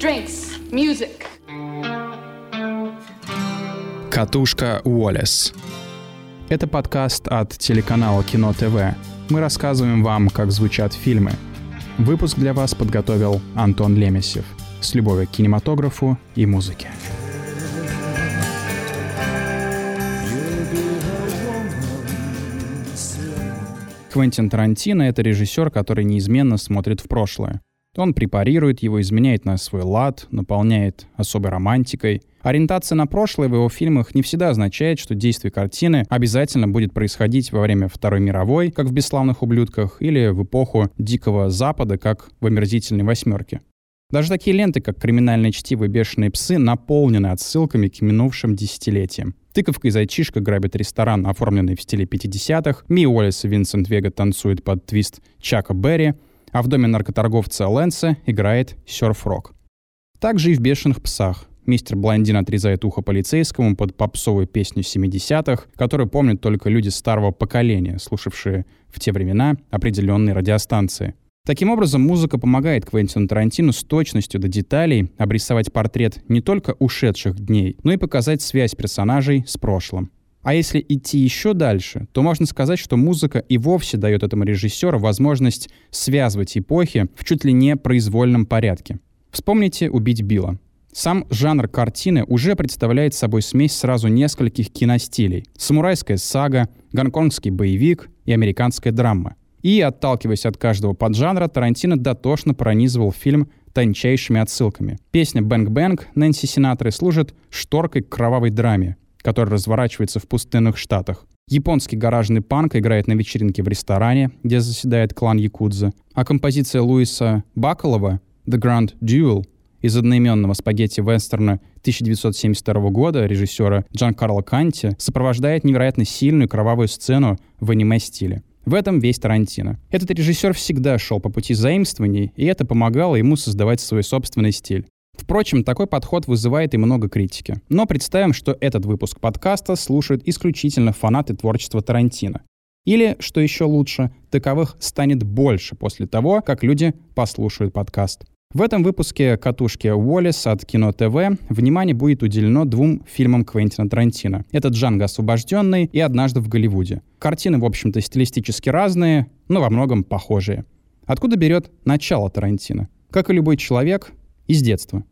drinks, music. Катушка Уоллес. Это подкаст от телеканала Кино ТВ. Мы рассказываем вам, как звучат фильмы. Выпуск для вас подготовил Антон Лемесев. С любовью к кинематографу и музыке. Квентин Тарантино — это режиссер, который неизменно смотрит в прошлое. Он препарирует его, изменяет на свой лад, наполняет особой романтикой. Ориентация на прошлое в его фильмах не всегда означает, что действие картины обязательно будет происходить во время Второй мировой, как в «Бесславных ублюдках», или в эпоху Дикого Запада, как в «Омерзительной восьмерке». Даже такие ленты, как «Криминальное чтиво» и «Бешеные псы» наполнены отсылками к минувшим десятилетиям. Тыковка и зайчишка грабят ресторан, оформленный в стиле 50-х, Ми Уоллес и Винсент Вега танцуют под твист Чака Берри, а в доме наркоторговца Лэнса играет серф-рок. Также и в «Бешеных псах». Мистер Блондин отрезает ухо полицейскому под попсовую песню 70-х, которую помнят только люди старого поколения, слушавшие в те времена определенные радиостанции. Таким образом, музыка помогает Квентину Тарантино с точностью до деталей обрисовать портрет не только ушедших дней, но и показать связь персонажей с прошлым. А если идти еще дальше, то можно сказать, что музыка и вовсе дает этому режиссеру возможность связывать эпохи в чуть ли не произвольном порядке. Вспомните «Убить Билла». Сам жанр картины уже представляет собой смесь сразу нескольких киностилей. Самурайская сага, гонконгский боевик и американская драма. И, отталкиваясь от каждого поджанра, Тарантино дотошно пронизывал фильм тончайшими отсылками. Песня «Бэнк Бэнк» Нэнси Синатры служит шторкой к кровавой драме, который разворачивается в пустынных штатах. Японский гаражный панк играет на вечеринке в ресторане, где заседает клан Якудза, а композиция Луиса Бакалова «The Grand Duel» из одноименного спагетти-вестерна 1972 года режиссера Джан Карло Канти сопровождает невероятно сильную кровавую сцену в аниме-стиле. В этом весь Тарантино. Этот режиссер всегда шел по пути заимствований, и это помогало ему создавать свой собственный стиль. Впрочем, такой подход вызывает и много критики. Но представим, что этот выпуск подкаста слушают исключительно фанаты творчества Тарантино. Или, что еще лучше, таковых станет больше после того, как люди послушают подкаст. В этом выпуске «Катушки Уоллес» от Кино ТВ внимание будет уделено двум фильмам Квентина Тарантино. Это «Джанго освобожденный» и «Однажды в Голливуде». Картины, в общем-то, стилистически разные, но во многом похожие. Откуда берет начало Тарантино? Как и любой человек, из детства.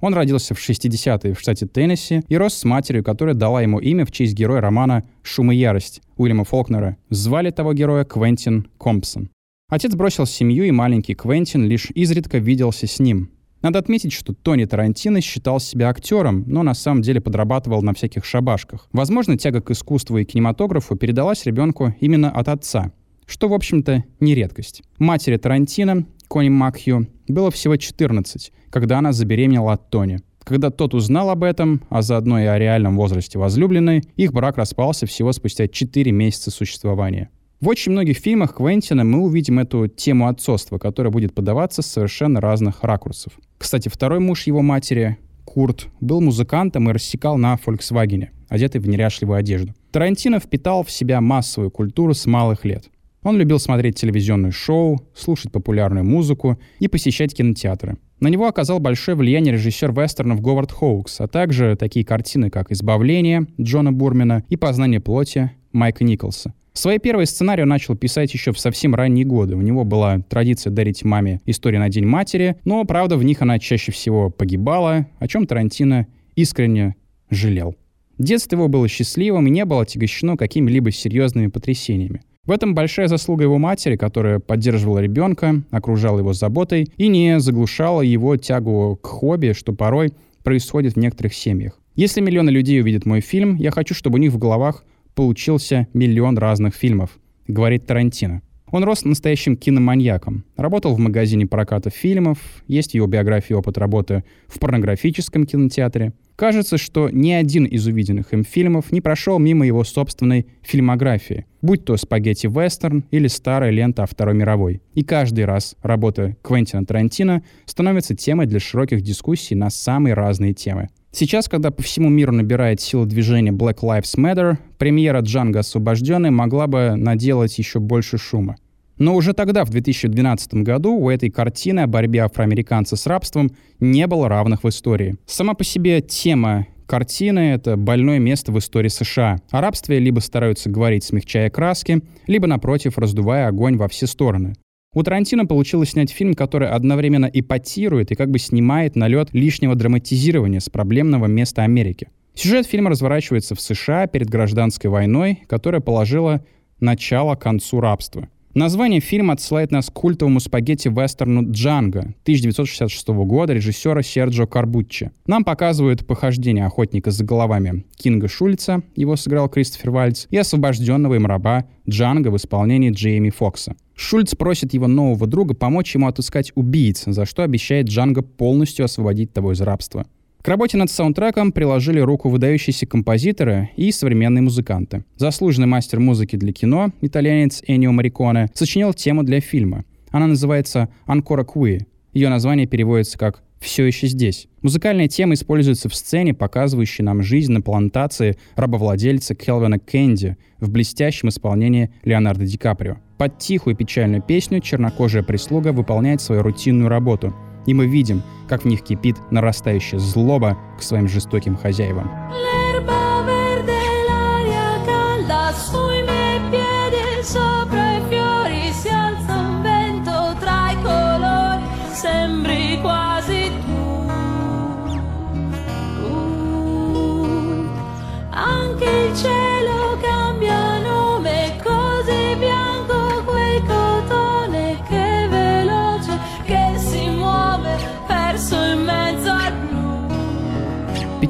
Он родился в 60-е в штате Теннесси и рос с матерью, которая дала ему имя в честь героя романа «Шум и ярость» Уильяма Фолкнера. Звали того героя Квентин Компсон. Отец бросил семью, и маленький Квентин лишь изредка виделся с ним. Надо отметить, что Тони Тарантино считал себя актером, но на самом деле подрабатывал на всяких шабашках. Возможно, тяга к искусству и кинематографу передалась ребенку именно от отца, что, в общем-то, не редкость. Матери Тарантино, Кони Макхью, было всего 14, когда она забеременела от Тони. Когда тот узнал об этом, а заодно и о реальном возрасте возлюбленной, их брак распался всего спустя 4 месяца существования. В очень многих фильмах Квентина мы увидим эту тему отцовства, которая будет подаваться с совершенно разных ракурсов. Кстати, второй муж его матери, Курт, был музыкантом и рассекал на Volkswagen, одетый в неряшливую одежду. Тарантино впитал в себя массовую культуру с малых лет. Он любил смотреть телевизионные шоу, слушать популярную музыку и посещать кинотеатры. На него оказал большое влияние режиссер вестернов Говард Хоукс, а также такие картины, как «Избавление» Джона Бурмена и «Познание плоти» Майка Николса. Свои первые сценарии он начал писать еще в совсем ранние годы. У него была традиция дарить маме истории на День матери, но, правда, в них она чаще всего погибала, о чем Тарантино искренне жалел. Детство его было счастливым и не было отягощено какими-либо серьезными потрясениями. В этом большая заслуга его матери, которая поддерживала ребенка, окружала его заботой и не заглушала его тягу к хобби, что порой происходит в некоторых семьях. Если миллионы людей увидят мой фильм, я хочу, чтобы у них в головах получился миллион разных фильмов, говорит Тарантино. Он рос настоящим киноманьяком. Работал в магазине проката фильмов, есть его биография опыт работы в порнографическом кинотеатре. Кажется, что ни один из увиденных им фильмов не прошел мимо его собственной фильмографии, будь то спагетти-вестерн или старая лента о Второй мировой. И каждый раз работа Квентина Тарантино становится темой для широких дискуссий на самые разные темы. Сейчас, когда по всему миру набирает силу движения Black Lives Matter, премьера Джанго освобожденный могла бы наделать еще больше шума. Но уже тогда, в 2012 году, у этой картины о борьбе афроамериканца с рабством не было равных в истории. Сама по себе тема картины — это больное место в истории США. О рабстве либо стараются говорить, смягчая краски, либо, напротив, раздувая огонь во все стороны. У Тарантино получилось снять фильм, который одновременно эпатирует и как бы снимает налет лишнего драматизирования с проблемного места Америки. Сюжет фильма разворачивается в США перед гражданской войной, которая положила начало концу рабства. Название фильма отсылает нас к культовому спагетти-вестерну «Джанго» 1966 года режиссера Серджио Карбуччи. Нам показывают похождение охотника за головами Кинга Шульца, его сыграл Кристофер Вальц, и освобожденного им раба Джанго в исполнении Джейми Фокса. Шульц просит его нового друга помочь ему отыскать убийц, за что обещает Джанго полностью освободить того из рабства. К работе над саундтреком приложили руку выдающиеся композиторы и современные музыканты. Заслуженный мастер музыки для кино, итальянец Энио Мариконе, сочинил тему для фильма. Она называется «Ancora qui». Ее название переводится как «Все еще здесь». Музыкальная тема используется в сцене, показывающей нам жизнь на плантации рабовладельца Келвина Кэнди в блестящем исполнении Леонардо Ди Каприо. Под тихую печальную песню чернокожая прислуга выполняет свою рутинную работу — и мы видим, как в них кипит нарастающая злоба к своим жестоким хозяевам.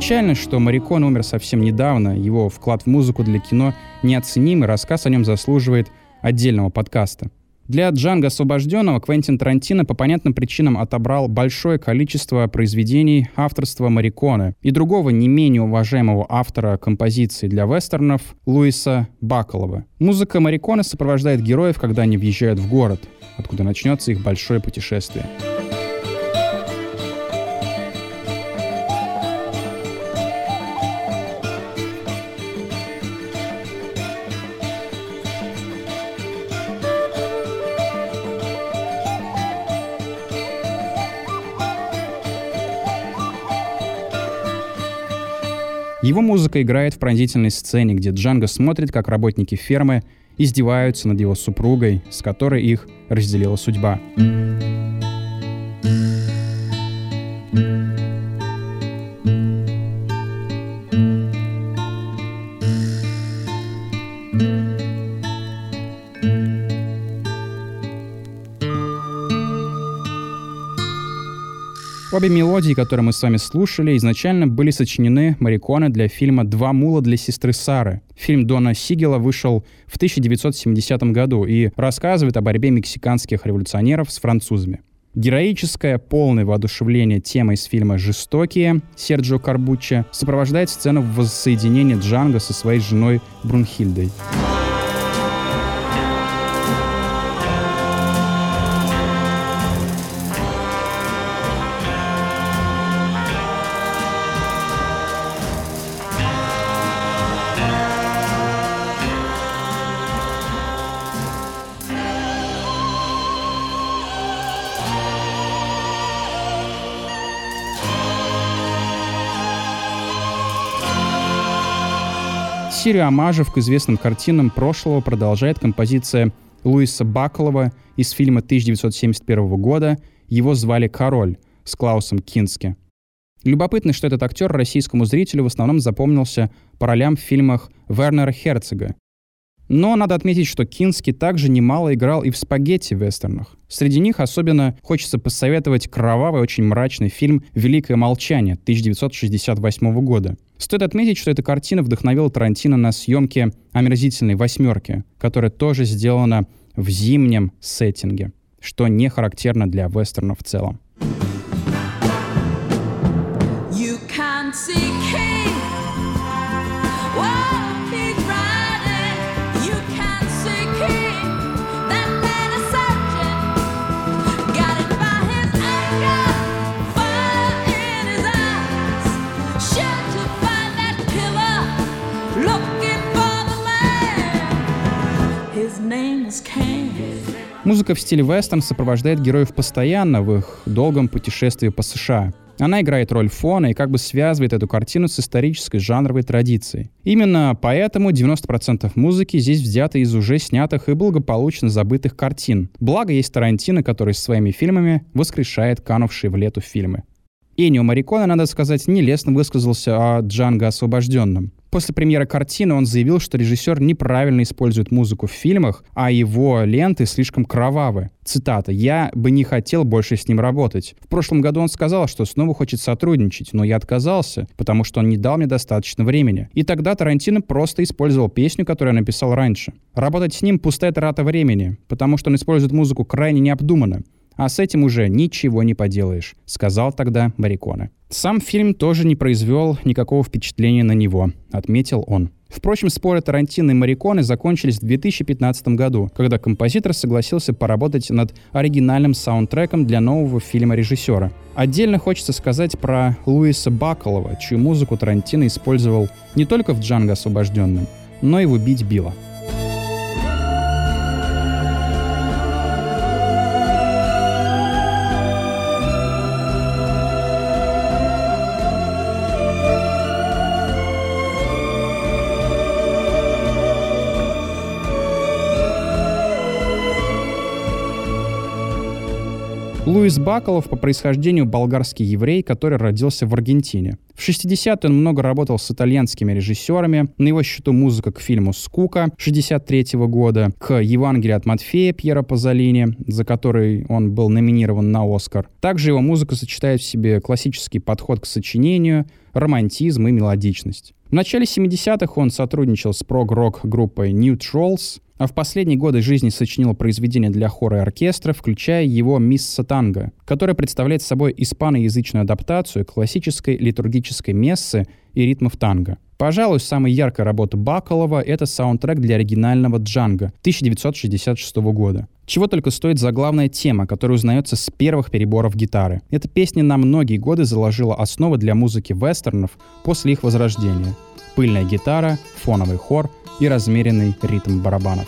Печально, что Марикон умер совсем недавно, его вклад в музыку для кино неоценимый, рассказ о нем заслуживает отдельного подкаста. Для Джанга освобожденного Квентин Тарантино по понятным причинам отобрал большое количество произведений авторства Мариконы и другого не менее уважаемого автора композиций для вестернов Луиса Бакалова. Музыка Мариконы сопровождает героев, когда они въезжают в город, откуда начнется их большое путешествие. Его музыка играет в пронзительной сцене, где Джанго смотрит, как работники фермы издеваются над его супругой, с которой их разделила судьба. Обе мелодии, которые мы с вами слушали, изначально были сочинены Мариконе для фильма «Два мула для сестры Сары». Фильм Дона Сигела вышел в 1970 году и рассказывает о борьбе мексиканских революционеров с французами. Героическое, полное воодушевление тема из фильма «Жестокие» Серджио Карбучча сопровождает сцену воссоединения Джанго со своей женой Брунхильдой. Серию омажев к известным картинам прошлого продолжает композиция Луиса Бакалова из фильма 1971 года «Его звали Король» с Клаусом Кински. Любопытно, что этот актер российскому зрителю в основном запомнился по ролям в фильмах Вернера Херцога, но надо отметить, что Кински также немало играл и в спагетти-вестернах. Среди них особенно хочется посоветовать кровавый, очень мрачный фильм «Великое молчание» 1968 года. Стоит отметить, что эта картина вдохновила Тарантино на съемки «Омерзительной восьмерки», которая тоже сделана в зимнем сеттинге, что не характерно для вестерна в целом. Музыка в стиле вестерн сопровождает героев постоянно в их долгом путешествии по США. Она играет роль фона и как бы связывает эту картину с исторической жанровой традицией. Именно поэтому 90% музыки здесь взято из уже снятых и благополучно забытых картин. Благо есть Тарантино, который своими фильмами воскрешает канувшие в лету фильмы. Энио Мариконе, надо сказать, нелестно высказался о Джанго освобожденном. После премьеры картины он заявил, что режиссер неправильно использует музыку в фильмах, а его ленты слишком кровавы. Цитата. «Я бы не хотел больше с ним работать. В прошлом году он сказал, что снова хочет сотрудничать, но я отказался, потому что он не дал мне достаточно времени. И тогда Тарантино просто использовал песню, которую я написал раньше. Работать с ним — пустая трата времени, потому что он использует музыку крайне необдуманно. А с этим уже ничего не поделаешь», — сказал тогда Мариконе. Сам фильм тоже не произвел никакого впечатления на него, отметил он. Впрочем, споры Тарантино и Мариконы закончились в 2015 году, когда композитор согласился поработать над оригинальным саундтреком для нового фильма режиссера. Отдельно хочется сказать про Луиса Бакалова, чью музыку Тарантино использовал не только в «Джанго освобожденном», но и в «Убить Билла». Луис Бакалов по происхождению болгарский еврей, который родился в Аргентине. В 60-е он много работал с итальянскими режиссерами. На его счету музыка к фильму «Скука» 63 -го года, к «Евангелию от Матфея» Пьера Пазолини, за который он был номинирован на «Оскар». Также его музыка сочетает в себе классический подход к сочинению, романтизм и мелодичность. В начале 70-х он сотрудничал с прог-рок группой New Trolls, а в последние годы жизни сочинил произведения для хора и оркестра, включая его «Мисс Сатанга», которая представляет собой испаноязычную адаптацию классической литургической мессы и ритмов танго. Пожалуй, самая яркая работа Бакалова — это саундтрек для оригинального «Джанго» 1966 года. Чего только стоит заглавная тема, которая узнается с первых переборов гитары. Эта песня на многие годы заложила основы для музыки вестернов после их возрождения. Пыльная гитара, фоновый хор — и размеренный ритм барабанов.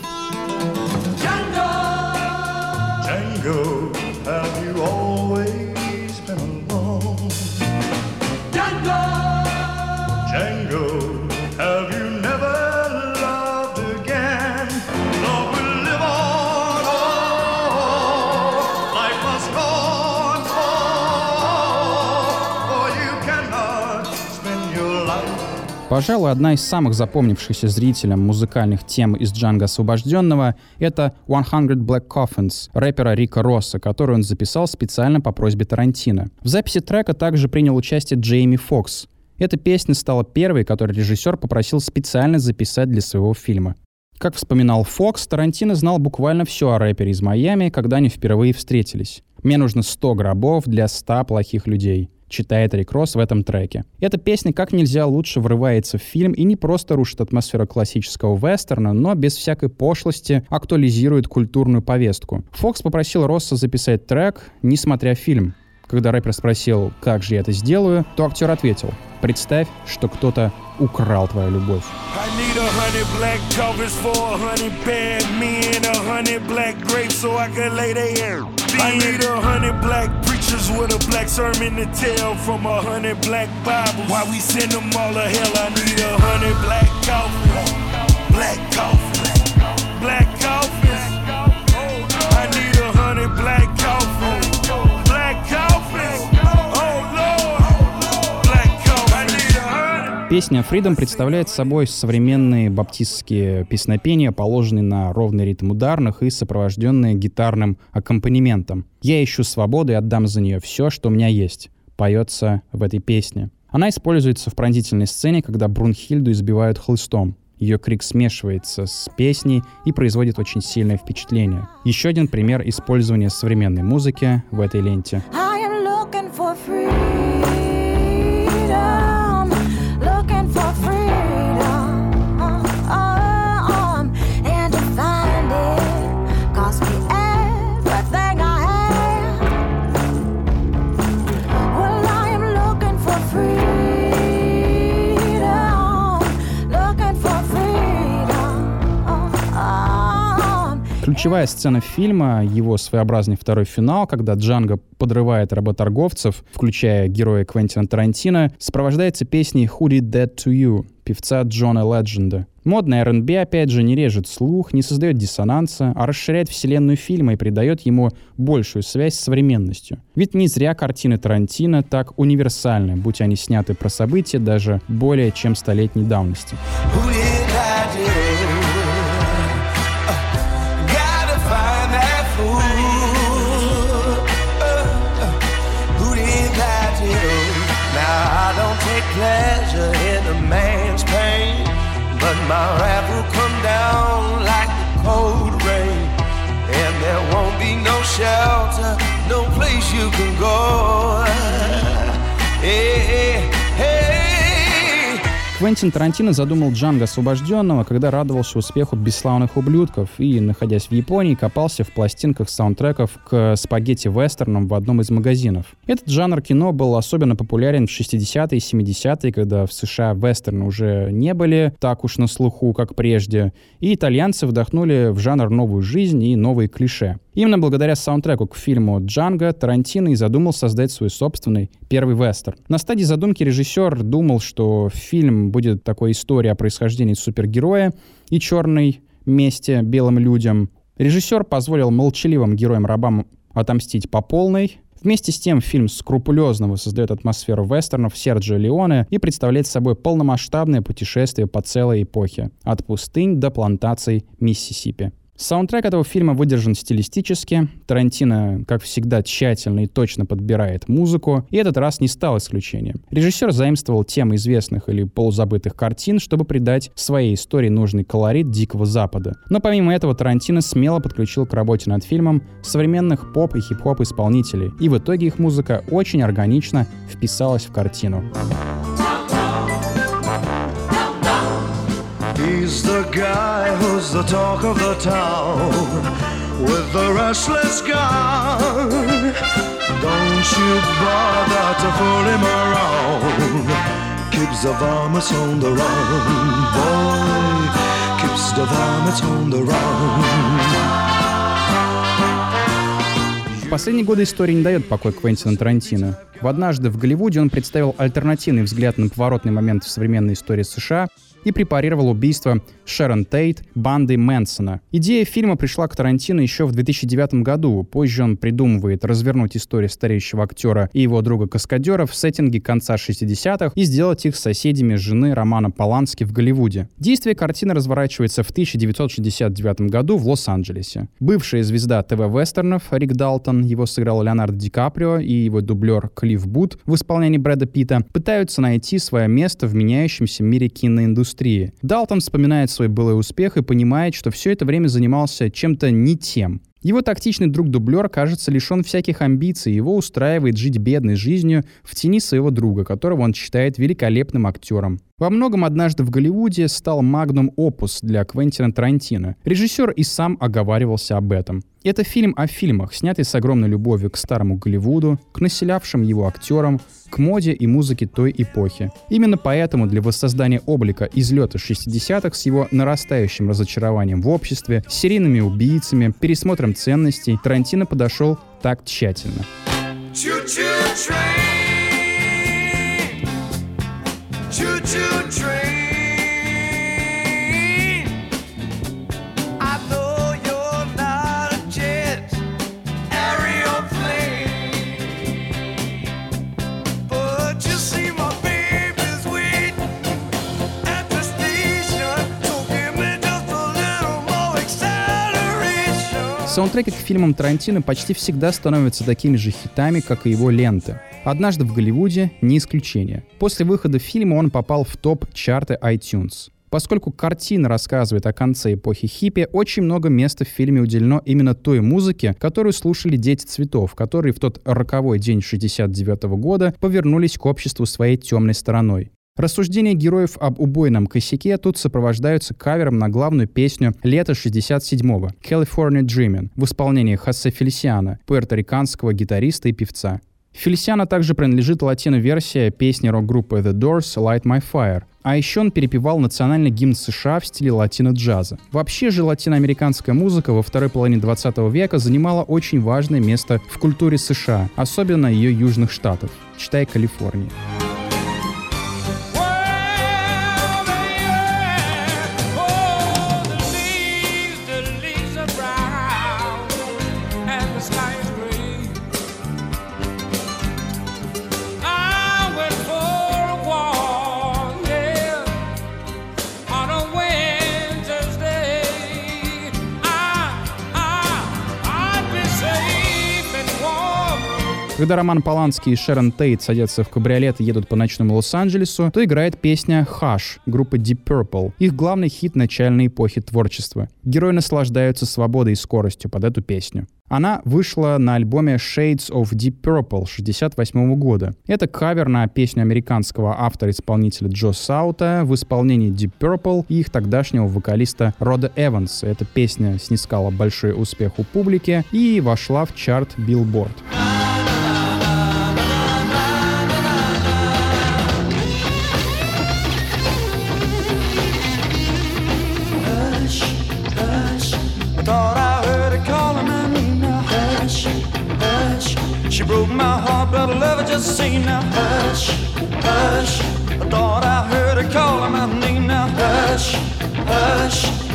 Пожалуй, одна из самых запомнившихся зрителям музыкальных тем из Джанга Освобожденного — это «100 Black Coffins» рэпера Рика Росса, который он записал специально по просьбе Тарантино. В записи трека также принял участие Джейми Фокс. Эта песня стала первой, которую режиссер попросил специально записать для своего фильма. Как вспоминал Фокс, Тарантино знал буквально все о рэпере из Майами, когда они впервые встретились. «Мне нужно 100 гробов для 100 плохих людей» читает Рик Росс в этом треке. Эта песня как нельзя лучше врывается в фильм и не просто рушит атмосферу классического вестерна, но без всякой пошлости актуализирует культурную повестку. Фокс попросил Росса записать трек, несмотря фильм. Когда рэпер спросил, как же я это сделаю, то актер ответил, представь, что кто-то украл твою любовь. I preachers with a black sermon to tell from a hundred black Bibles. Why we send them all to hell? I need a hundred black coffins, black coffins, black coffins. Песня «Freedom» представляет собой современные баптистские песнопения, положенные на ровный ритм ударных и сопровожденные гитарным аккомпанементом. «Я ищу свободу и отдам за нее все, что у меня есть», поется в этой песне. Она используется в пронзительной сцене, когда Брунхильду избивают хлыстом. Ее крик смешивается с песней и производит очень сильное впечатление. Еще один пример использования современной музыки в этой ленте. Ключевая сцена фильма, его своеобразный второй финал, когда Джанго подрывает работорговцев, включая героя Квентина Тарантино, сопровождается песней «Who did that to you?» певца Джона Ледженда. Модный R&B, опять же, не режет слух, не создает диссонанса, а расширяет вселенную фильма и придает ему большую связь с современностью. Ведь не зря картины Тарантино так универсальны, будь они сняты про события даже более чем столетней давности. Pleasure in a man's pain, but my wrath will come down like the cold rain, and there won't be no shelter, no place you can go. Hey. Квентин Тарантино задумал Джанго освобожденного, когда радовался успеху «Бесславных ублюдков» и, находясь в Японии, копался в пластинках саундтреков к спагетти-вестернам в одном из магазинов. Этот жанр кино был особенно популярен в 60-е и 70-е, когда в США вестерны уже не были так уж на слуху, как прежде, и итальянцы вдохнули в жанр новую жизнь и новые клише. Именно благодаря саундтреку к фильму «Джанго» Тарантино и задумал создать свой собственный первый вестерн. На стадии задумки режиссер думал, что фильм будет такой историей о происхождении супергероя и черной мести белым людям. Режиссер позволил молчаливым героям-рабам отомстить по полной, Вместе с тем фильм скрупулезно воссоздает атмосферу вестернов Серджио Леоне и представляет собой полномасштабное путешествие по целой эпохе, от пустынь до плантаций Миссисипи. Саундтрек этого фильма выдержан стилистически. Тарантино, как всегда, тщательно и точно подбирает музыку, и этот раз не стал исключением. Режиссер заимствовал темы известных или полузабытых картин, чтобы придать своей истории нужный колорит Дикого Запада. Но помимо этого Тарантино смело подключил к работе над фильмом современных поп и хип-хоп исполнителей, и в итоге их музыка очень органично вписалась в картину. He's the guy who's the talk of the town with the restless gun. Don't you bother to fool him around. Keeps the varmints on the run, boy. Keeps the varmints on the run. В последние годы история не дает покоя Квентину Тарантино. В «Однажды в Голливуде» он представил альтернативный взгляд на поворотный момент в современной истории США и препарировал убийство Шерон Тейт банды Мэнсона. Идея фильма пришла к Тарантино еще в 2009 году. Позже он придумывает развернуть историю стареющего актера и его друга-каскадера в сеттинге конца 60-х и сделать их соседями жены Романа Полански в Голливуде. Действие картины разворачивается в 1969 году в Лос-Анджелесе. Бывшая звезда ТВ-вестернов Рик Далтон, его сыграл Леонардо Ди Каприо и его дублер Клифф Бут в исполнении Брэда Питта, пытаются найти свое место в меняющемся мире киноиндустрии. Далтон вспоминает свой былой успех и понимает, что все это время занимался чем-то не тем. Его тактичный друг-дублер, кажется, лишен всяких амбиций, его устраивает жить бедной жизнью в тени своего друга, которого он считает великолепным актером. Во многом однажды в Голливуде стал магнум опус для Квентина Тарантино. Режиссер и сам оговаривался об этом. Это фильм о фильмах, снятый с огромной любовью к старому Голливуду, к населявшим его актерам, к моде и музыке той эпохи. Именно поэтому для воссоздания облика излета 60-х с его нарастающим разочарованием в обществе, серийными убийцами, пересмотром ценностей Тарантино подошел так тщательно. Choo-choo train. choo-choo train. Саундтреки к фильмам Тарантино почти всегда становятся такими же хитами, как и его ленты. «Однажды в Голливуде» — не исключение. После выхода фильма он попал в топ-чарты iTunes. Поскольку картина рассказывает о конце эпохи хиппи, очень много места в фильме уделено именно той музыке, которую слушали дети цветов, которые в тот роковой день 69 -го года повернулись к обществу своей темной стороной. Рассуждения героев об убойном косяке тут сопровождаются кавером на главную песню лета 67-го «California Dreamin' в исполнении Хосе Фелисиана, пуэрториканского гитариста и певца. Фелисиана также принадлежит латино-версия песни рок-группы The Doors «Light My Fire», а еще он перепевал национальный гимн США в стиле латино-джаза. Вообще же латиноамериканская музыка во второй половине 20 века занимала очень важное место в культуре США, особенно ее южных штатов, читай Калифорнии. Когда Роман Поланский и Шерон Тейт садятся в кабриолет и едут по ночному Лос-Анджелесу, то играет песня «Hush» группы Deep Purple, их главный хит начальной эпохи творчества. Герои наслаждаются свободой и скоростью под эту песню. Она вышла на альбоме Shades of Deep Purple 68 года. Это кавер на песню американского автора-исполнителя Джо Саута в исполнении Deep Purple и их тогдашнего вокалиста Рода Эванса. Эта песня снискала большой успех у публики и вошла в чарт Billboard. Just seen now. Hush, hush. I thought I heard her calling my name now. Hush, hush.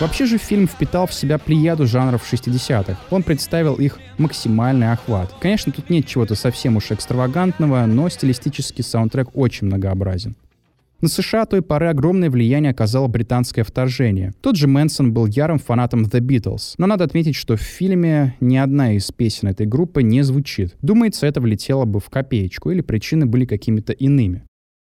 Вообще же фильм впитал в себя плеяду жанров 60-х. Он представил их максимальный охват. Конечно, тут нет чего-то совсем уж экстравагантного, но стилистический саундтрек очень многообразен. На США той поры огромное влияние оказало британское вторжение. Тот же Мэнсон был ярым фанатом The Beatles. Но надо отметить, что в фильме ни одна из песен этой группы не звучит. Думается, это влетело бы в копеечку, или причины были какими-то иными.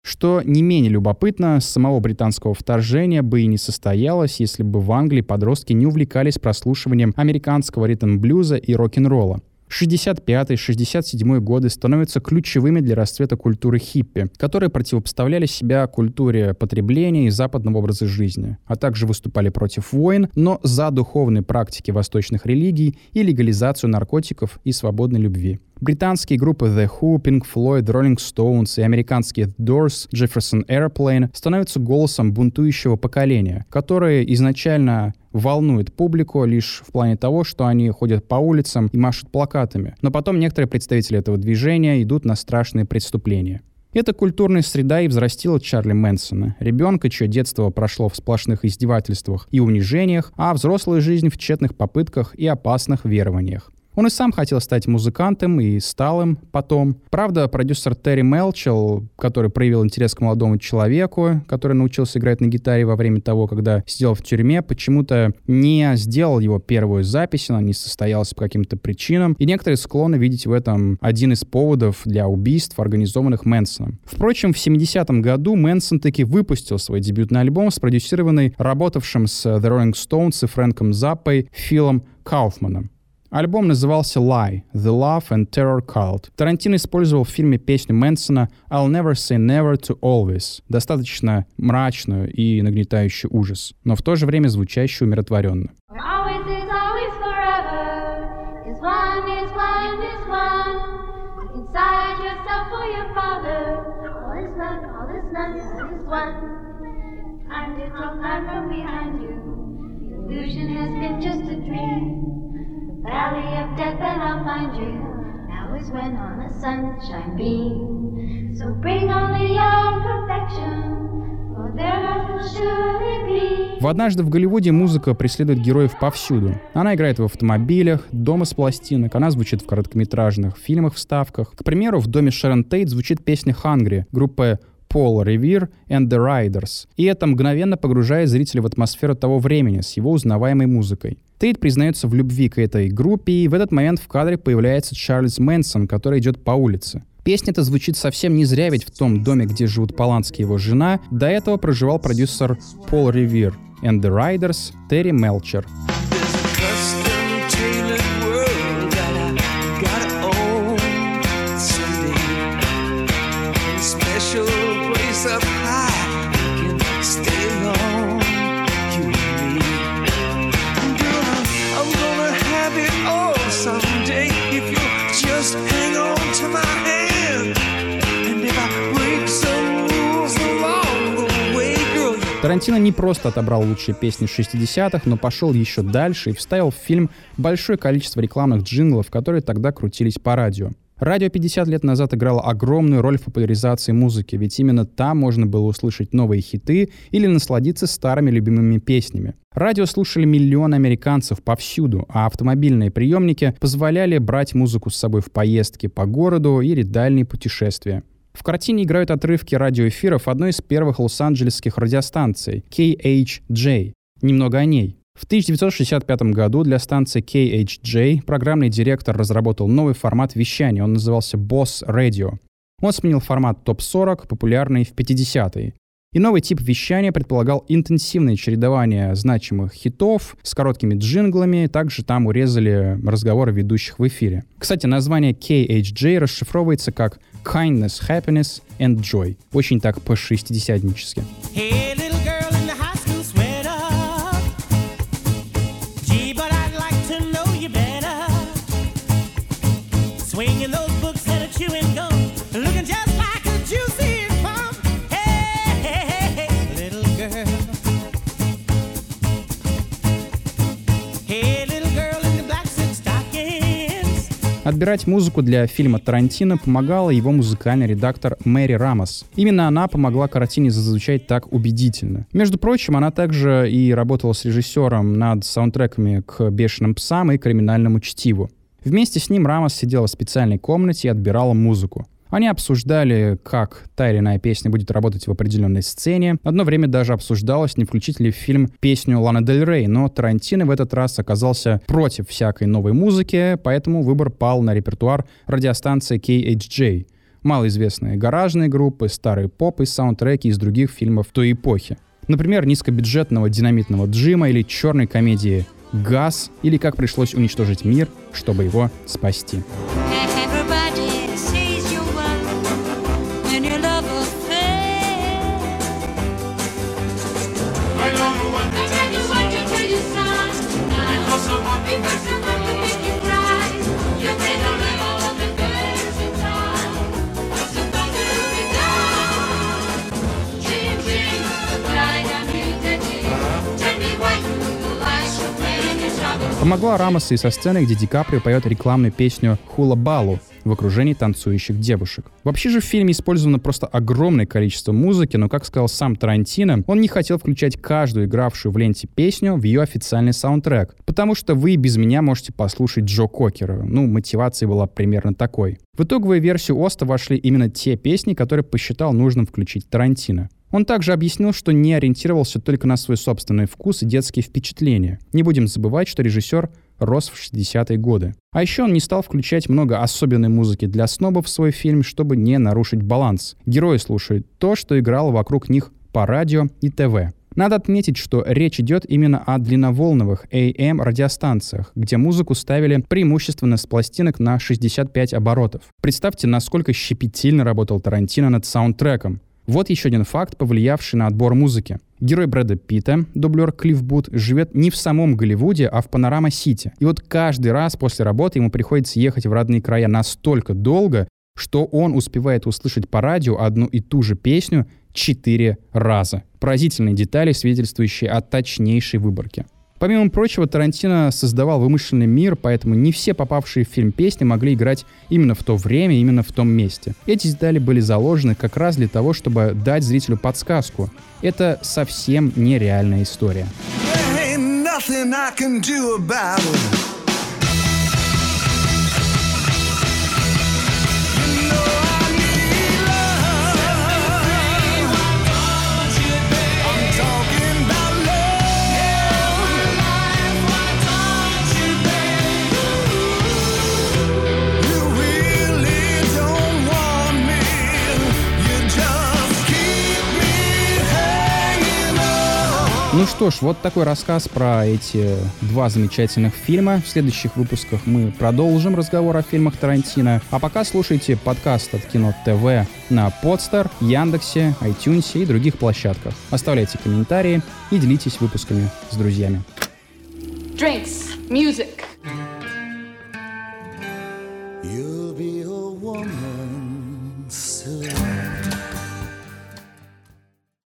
Что не менее любопытно, самого британского вторжения бы и не состоялось, если бы в Англии подростки не увлекались прослушиванием американского ритм-блюза и рок-н-ролла. 65-67 годы становятся ключевыми для расцвета культуры хиппи, которые противопоставляли себя культуре потребления и западного образа жизни, а также выступали против войн, но за духовные практики восточных религий и легализацию наркотиков и свободной любви. Британские группы The Who, Pink Floyd, Rolling Stones и американские The Doors, Jefferson Airplane становятся голосом бунтующего поколения, которое изначально волнует публику лишь в плане того, что они ходят по улицам и машут плакатами. Но потом некоторые представители этого движения идут на страшные преступления. Эта культурная среда и взрастила Чарли Мэнсона, ребенка, чье детство прошло в сплошных издевательствах и унижениях, а взрослая жизнь в тщетных попытках и опасных верованиях. Он и сам хотел стать музыкантом и стал им потом. Правда, продюсер Терри Мелчел, который проявил интерес к молодому человеку, который научился играть на гитаре во время того, когда сидел в тюрьме, почему-то не сделал его первую запись, она не состоялась по каким-то причинам, и некоторые склонны видеть в этом один из поводов для убийств, организованных Мэнсоном. Впрочем, в 70-м году Мэнсон таки выпустил свой дебютный альбом, спродюсированный работавшим с The Rolling Stones и Фрэнком Заппой Филом Кауфманом. Альбом назывался Lie — The Love and Terror Cult. Тарантино использовал в фильме песню Мэнсона I'll Never Say Never to Always, достаточно мрачную и нагнетающую ужас, но в то же время звучащую умиротворенно. Illusion has been just a dream. Valley of death, and I'll find you. Now is when on a sunshine beam. So bring on the young perfection. В «Однажды в Голливуде» музыка преследует героев повсюду. Она играет в автомобилях, дома с пластинок, она звучит в короткометражных фильмах вставках. К примеру, в доме Шерон Тейт звучит песня «Hungry» группы Пол Ревир and the Riders. И это мгновенно погружает зрителя в атмосферу того времени с его узнаваемой музыкой. Тейт признается в любви к этой группе, и в этот момент в кадре появляется Чарльз Мэнсон, который идет по улице. Песня эта звучит совсем не зря, ведь в том доме, где живут Полански и его жена, до этого проживал продюсер Пол Ревир and the Riders Терри Мелчер. Тарантино не просто отобрал лучшие песни 60-х, но пошел еще дальше и вставил в фильм большое количество рекламных джинглов, которые тогда крутились по радио. Радио 50 лет назад играло огромную роль в популяризации музыки, ведь именно там можно было услышать новые хиты или насладиться старыми любимыми песнями. Радио слушали миллионы американцев повсюду, а автомобильные приемники позволяли брать музыку с собой в поездки по городу или дальние путешествия. В картине играют отрывки радиоэфиров одной из первых лос-анджелесских радиостанций — KHJ. Немного о ней. В 1965 году для станции KHJ программный директор разработал новый формат вещания, он назывался Boss Radio. Он сменил формат топ-40, популярный в 50-е. И новый тип вещания предполагал интенсивное чередование значимых хитов с короткими джинглами, также там урезали разговоры ведущих в эфире. Кстати, название KHJ расшифровывается как Kindness, Happiness and Joy. Очень так по-шестидесятнически. Hey, Отбирать музыку для фильма Тарантино помогала его музыкальный редактор Мэри Рамос. Именно она помогла картине зазвучать так убедительно. Между прочим, она также и работала с режиссером над саундтреками к «Бешеным псам» и «Криминальному чтиву». Вместе с ним Рамос сидела в специальной комнате и отбирала музыку. Они обсуждали, как та или иная песня будет работать в определенной сцене. Одно время даже обсуждалось, не включить ли в фильм песню Лана Дель Рей, но Тарантино в этот раз оказался против всякой новой музыки, поэтому выбор пал на репертуар радиостанции KHJ. Малоизвестные гаражные группы, старые поп и саундтреки из других фильмов той эпохи. Например, низкобюджетного динамитного Джима или черной комедии «Газ» или «Как пришлось уничтожить мир, чтобы его спасти». Помогла Рамоса и со сцены, где Ди Каприо поет рекламную песню «Хула Балу», в окружении танцующих девушек. Вообще же в фильме использовано просто огромное количество музыки, но, как сказал сам Тарантино, он не хотел включать каждую игравшую в ленте песню в ее официальный саундтрек, потому что вы без меня можете послушать Джо Кокера. Ну, мотивация была примерно такой. В итоговую версию Оста вошли именно те песни, которые посчитал нужным включить Тарантино. Он также объяснил, что не ориентировался только на свой собственный вкус и детские впечатления. Не будем забывать, что режиссер рос в 60-е годы. А еще он не стал включать много особенной музыки для снобов в свой фильм, чтобы не нарушить баланс. Герои слушают то, что играло вокруг них по радио и ТВ. Надо отметить, что речь идет именно о длинноволновых AM радиостанциях, где музыку ставили преимущественно с пластинок на 65 оборотов. Представьте, насколько щепетильно работал Тарантино над саундтреком. Вот еще один факт, повлиявший на отбор музыки. Герой Брэда Питта, дублер Клифф Бут, живет не в самом Голливуде, а в Панорама-Сити. И вот каждый раз после работы ему приходится ехать в родные края настолько долго, что он успевает услышать по радио одну и ту же песню четыре раза. Поразительные детали, свидетельствующие о точнейшей выборке. Помимо прочего, Тарантино создавал вымышленный мир, поэтому не все попавшие в фильм песни могли играть именно в то время, именно в том месте. Эти детали были заложены как раз для того, чтобы дать зрителю подсказку. Это совсем нереальная история. Ну что ж, вот такой рассказ про эти два замечательных фильма. В следующих выпусках мы продолжим разговор о фильмах Тарантино. А пока слушайте подкаст от Кино ТВ на Podster, Яндексе, iTunes и других площадках. Оставляйте комментарии и делитесь выпусками с друзьями. Drinks, music.